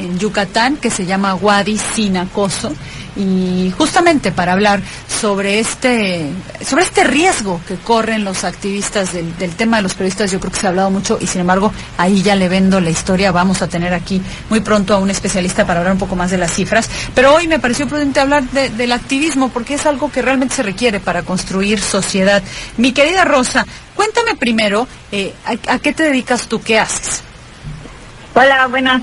en Yucatán que se llama Wadi Sin Acoso y justamente para hablar sobre este sobre este riesgo que corren los activistas del, del, tema de los periodistas yo creo que se ha hablado mucho y sin embargo ahí ya le vendo la historia. Vamos a tener aquí muy pronto a un especialista para hablar un poco más de las cifras. Pero hoy me pareció prudente hablar de, del activismo porque es algo que realmente se requiere para construir sociedad. Mi querida Rosa cuéntame primero eh, a, a qué te dedicas tú qué haces Hola, buenas.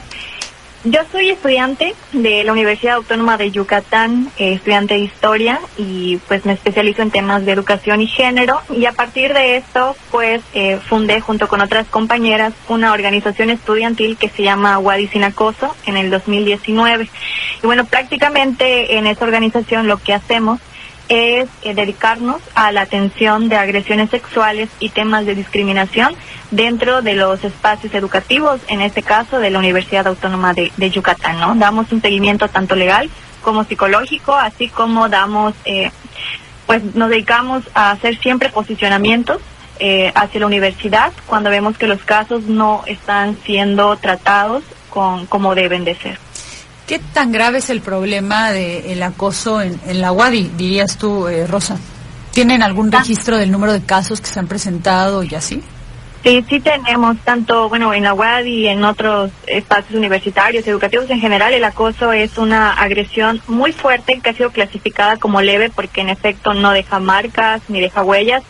Yo soy estudiante de la Universidad Autónoma de Yucatán, eh, estudiante de historia y pues me especializo en temas de educación y género y a partir de esto pues eh, fundé junto con otras compañeras una organización estudiantil que se llama Wadi Sin Acoso en el 2019. Y bueno, prácticamente en esa organización lo que hacemos es eh, dedicarnos a la atención de agresiones sexuales y temas de discriminación dentro de los espacios educativos, en este caso de la Universidad Autónoma de, de Yucatán, ¿no? Damos un seguimiento tanto legal como psicológico, así como damos, eh, pues nos dedicamos a hacer siempre posicionamientos eh, hacia la universidad cuando vemos que los casos no están siendo tratados con, como deben de ser. ¿Qué tan grave es el problema del acoso en, en, la UADI, dirías tú, eh, Rosa? ¿Tienen algún registro del número de casos que se han presentado y así? Sí, sí tenemos, tanto bueno en la UAD y en otros espacios universitarios, educativos en general, el acoso es una agresión muy fuerte que ha sido clasificada como leve porque en efecto no deja marcas ni deja huellas.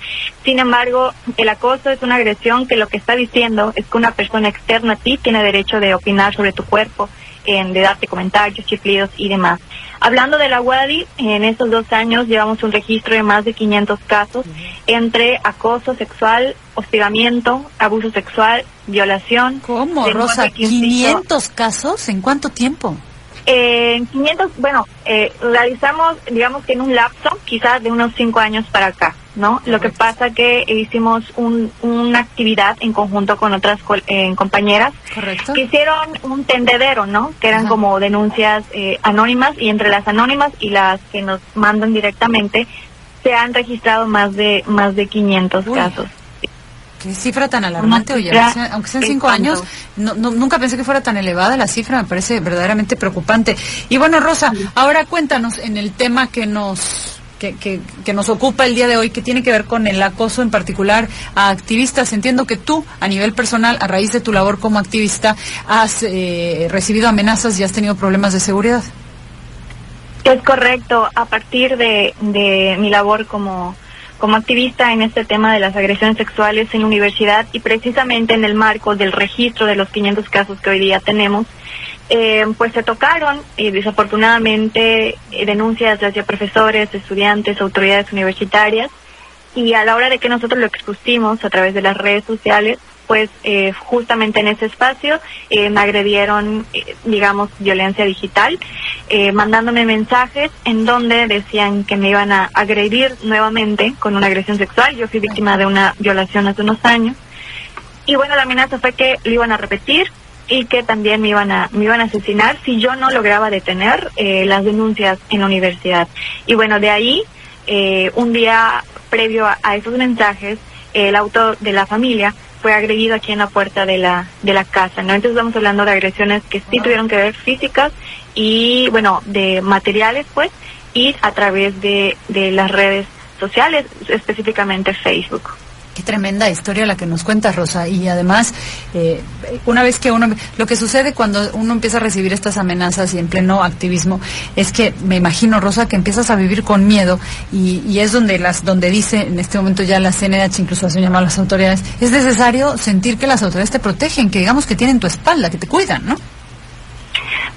Sin embargo, el acoso es una agresión que lo que está diciendo es que una persona externa a ti tiene derecho de opinar sobre tu cuerpo en, de darte comentarios, chiflidos y demás. Hablando de la UADI, en estos dos años llevamos un registro de más de 500 casos entre acoso sexual, hostigamiento, abuso sexual, violación. ¿Cómo, Rosa? ¿500 casos? ¿En cuánto tiempo? En eh, 500, bueno, eh, realizamos, digamos que en un lapso, quizás de unos cinco años para acá, ¿no? Correcto. Lo que pasa que hicimos un, una actividad en conjunto con otras eh, compañeras Correcto. que hicieron un tendedero, ¿no? Que eran Ajá. como denuncias eh, anónimas y entre las anónimas y las que nos mandan directamente se han registrado más de más de 500 Uy. casos. Qué cifra tan alarmante, oye, aunque sean, aunque sean cinco años, no, no, nunca pensé que fuera tan elevada la cifra, me parece verdaderamente preocupante. Y bueno, Rosa, ahora cuéntanos en el tema que nos que, que, que, nos ocupa el día de hoy, que tiene que ver con el acoso en particular a activistas. Entiendo que tú, a nivel personal, a raíz de tu labor como activista, has eh, recibido amenazas y has tenido problemas de seguridad. Es correcto. A partir de, de mi labor como como activista en este tema de las agresiones sexuales en la universidad y precisamente en el marco del registro de los 500 casos que hoy día tenemos, eh, pues se tocaron y desafortunadamente eh, denuncias hacia profesores, estudiantes, autoridades universitarias y a la hora de que nosotros lo expusimos a través de las redes sociales, pues eh, justamente en ese espacio eh, me agredieron, eh, digamos, violencia digital, eh, mandándome mensajes en donde decían que me iban a agredir nuevamente con una agresión sexual. Yo fui víctima de una violación hace unos años. Y bueno, la amenaza fue que lo iban a repetir y que también me iban a, me iban a asesinar si yo no lograba detener eh, las denuncias en la universidad. Y bueno, de ahí, un día previo a, a esos mensajes, el auto de la familia fue agredido aquí en la puerta de la de la casa, ¿no? Entonces estamos hablando de agresiones que sí tuvieron que ver físicas y bueno, de materiales pues y a través de, de las redes sociales, específicamente Facebook. Qué tremenda historia la que nos cuenta Rosa. Y además, eh, una vez que uno, lo que sucede cuando uno empieza a recibir estas amenazas y en pleno activismo, es que me imagino, Rosa, que empiezas a vivir con miedo y, es donde las, donde dice en este momento ya la CNH incluso hace un llamado a las autoridades, es necesario sentir que las autoridades te protegen, que digamos que tienen tu espalda, que te cuidan, ¿no?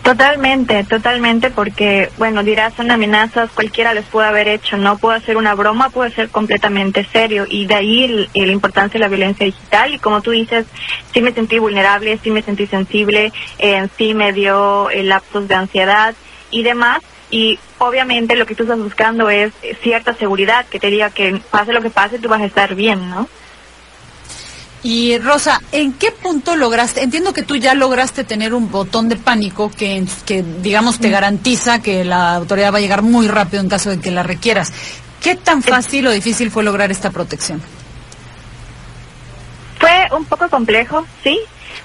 Totalmente, totalmente, porque, bueno, dirás, son amenazas, cualquiera les puede haber hecho, no puede ser una broma, puede ser completamente serio, y de ahí el, la importancia de la violencia digital, y como tú dices, sí me sentí vulnerable, sí me sentí sensible, eh, sí me dio eh, lapsos de ansiedad y demás, y obviamente lo que tú estás buscando es cierta seguridad, que te diga que pase lo que pase, tú vas a estar bien, ¿no? Y Rosa, ¿en qué punto lograste? Entiendo que tú ya lograste tener un botón de pánico que, que digamos, te garantiza que la autoridad va a llegar muy rápido en caso de que la requieras. ¿Qué tan fácil o difícil fue lograr esta protección? Fue un poco complejo, sí,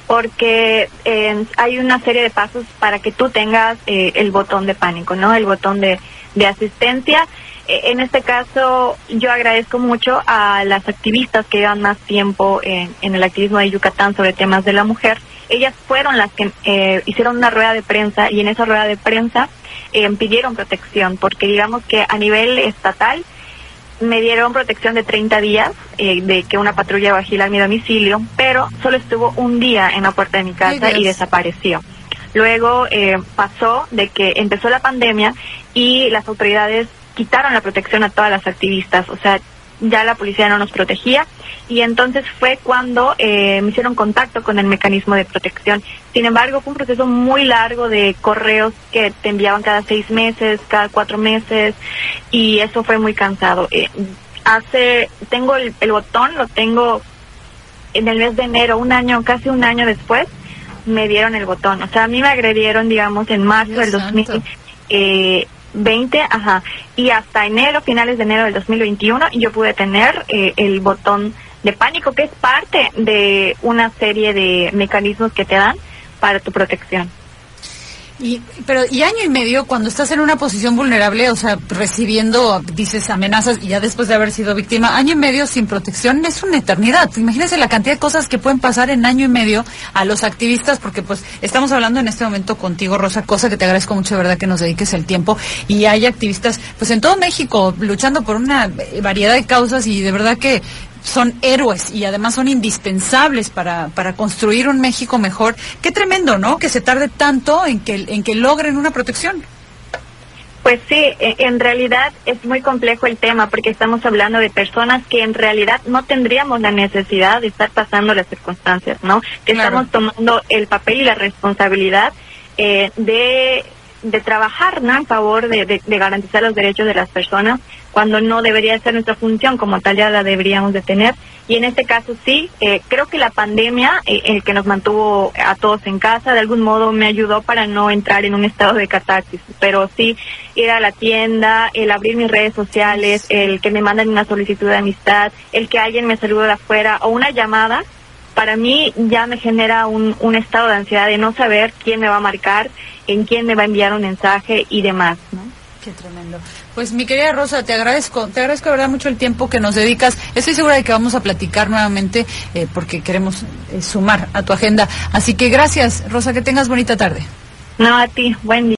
porque eh, hay una serie de pasos para que tú tengas eh, el botón de pánico, ¿no? El botón de, de asistencia. Eh, en este caso, yo agradezco mucho a las activistas que llevan más tiempo en, en el activismo de Yucatán sobre temas de la mujer. Ellas fueron las que eh, hicieron una rueda de prensa y en esa rueda de prensa eh, pidieron protección, porque digamos que a nivel estatal me dieron protección de 30 días eh, de que una patrulla iba a vigilar mi domicilio, pero solo estuvo un día en la puerta de mi casa y desapareció. Luego eh, pasó de que empezó la pandemia y las autoridades quitaron la protección a todas las activistas, o sea, ya la policía no nos protegía y entonces fue cuando eh, me hicieron contacto con el mecanismo de protección. Sin embargo, fue un proceso muy largo de correos que te enviaban cada seis meses, cada cuatro meses y eso fue muy cansado. Eh, hace, tengo el, el botón, lo tengo en el mes de enero, un año, casi un año después, me dieron el botón. O sea, a mí me agredieron, digamos, en marzo Dios del 2000. Eh, 20, ajá, y hasta enero, finales de enero del 2021, yo pude tener eh, el botón de pánico, que es parte de una serie de mecanismos que te dan para tu protección. Y, pero, y año y medio, cuando estás en una posición vulnerable, o sea, recibiendo, dices, amenazas, y ya después de haber sido víctima, año y medio sin protección es una eternidad. Imagínense la cantidad de cosas que pueden pasar en año y medio a los activistas, porque pues estamos hablando en este momento contigo, Rosa, cosa que te agradezco mucho, de verdad, que nos dediques el tiempo. Y hay activistas, pues en todo México, luchando por una variedad de causas y de verdad que son héroes y además son indispensables para, para construir un México mejor. Qué tremendo, ¿no? Que se tarde tanto en que, en que logren una protección. Pues sí, e- en realidad es muy complejo el tema porque estamos hablando de personas que en realidad no tendríamos la necesidad de estar pasando las circunstancias, ¿no? Que Claro. estamos tomando el papel y la responsabilidad eh, de, de trabajar, ¿no? En favor de, de- de garantizar los derechos de las personas cuando no debería ser nuestra función, como tal ya la deberíamos de tener. Y en este caso sí, eh, creo que la pandemia, eh, el que nos mantuvo a todos en casa, de algún modo me ayudó para no entrar en un estado de catarsis. Pero sí, ir a la tienda, el abrir mis redes sociales, el que me manden una solicitud de amistad, el que alguien me salude de afuera o una llamada, para mí ya me genera un, un estado de ansiedad de no saber quién me va a marcar, en quién me va a enviar un mensaje y demás, ¿no? Qué tremendo. Pues mi querida Rosa, te agradezco, te agradezco de verdad mucho el tiempo que nos dedicas. Estoy segura de que vamos a platicar nuevamente eh, porque queremos eh, sumar a tu agenda. Así que gracias, Rosa, que tengas bonita tarde. No, a ti, buen día.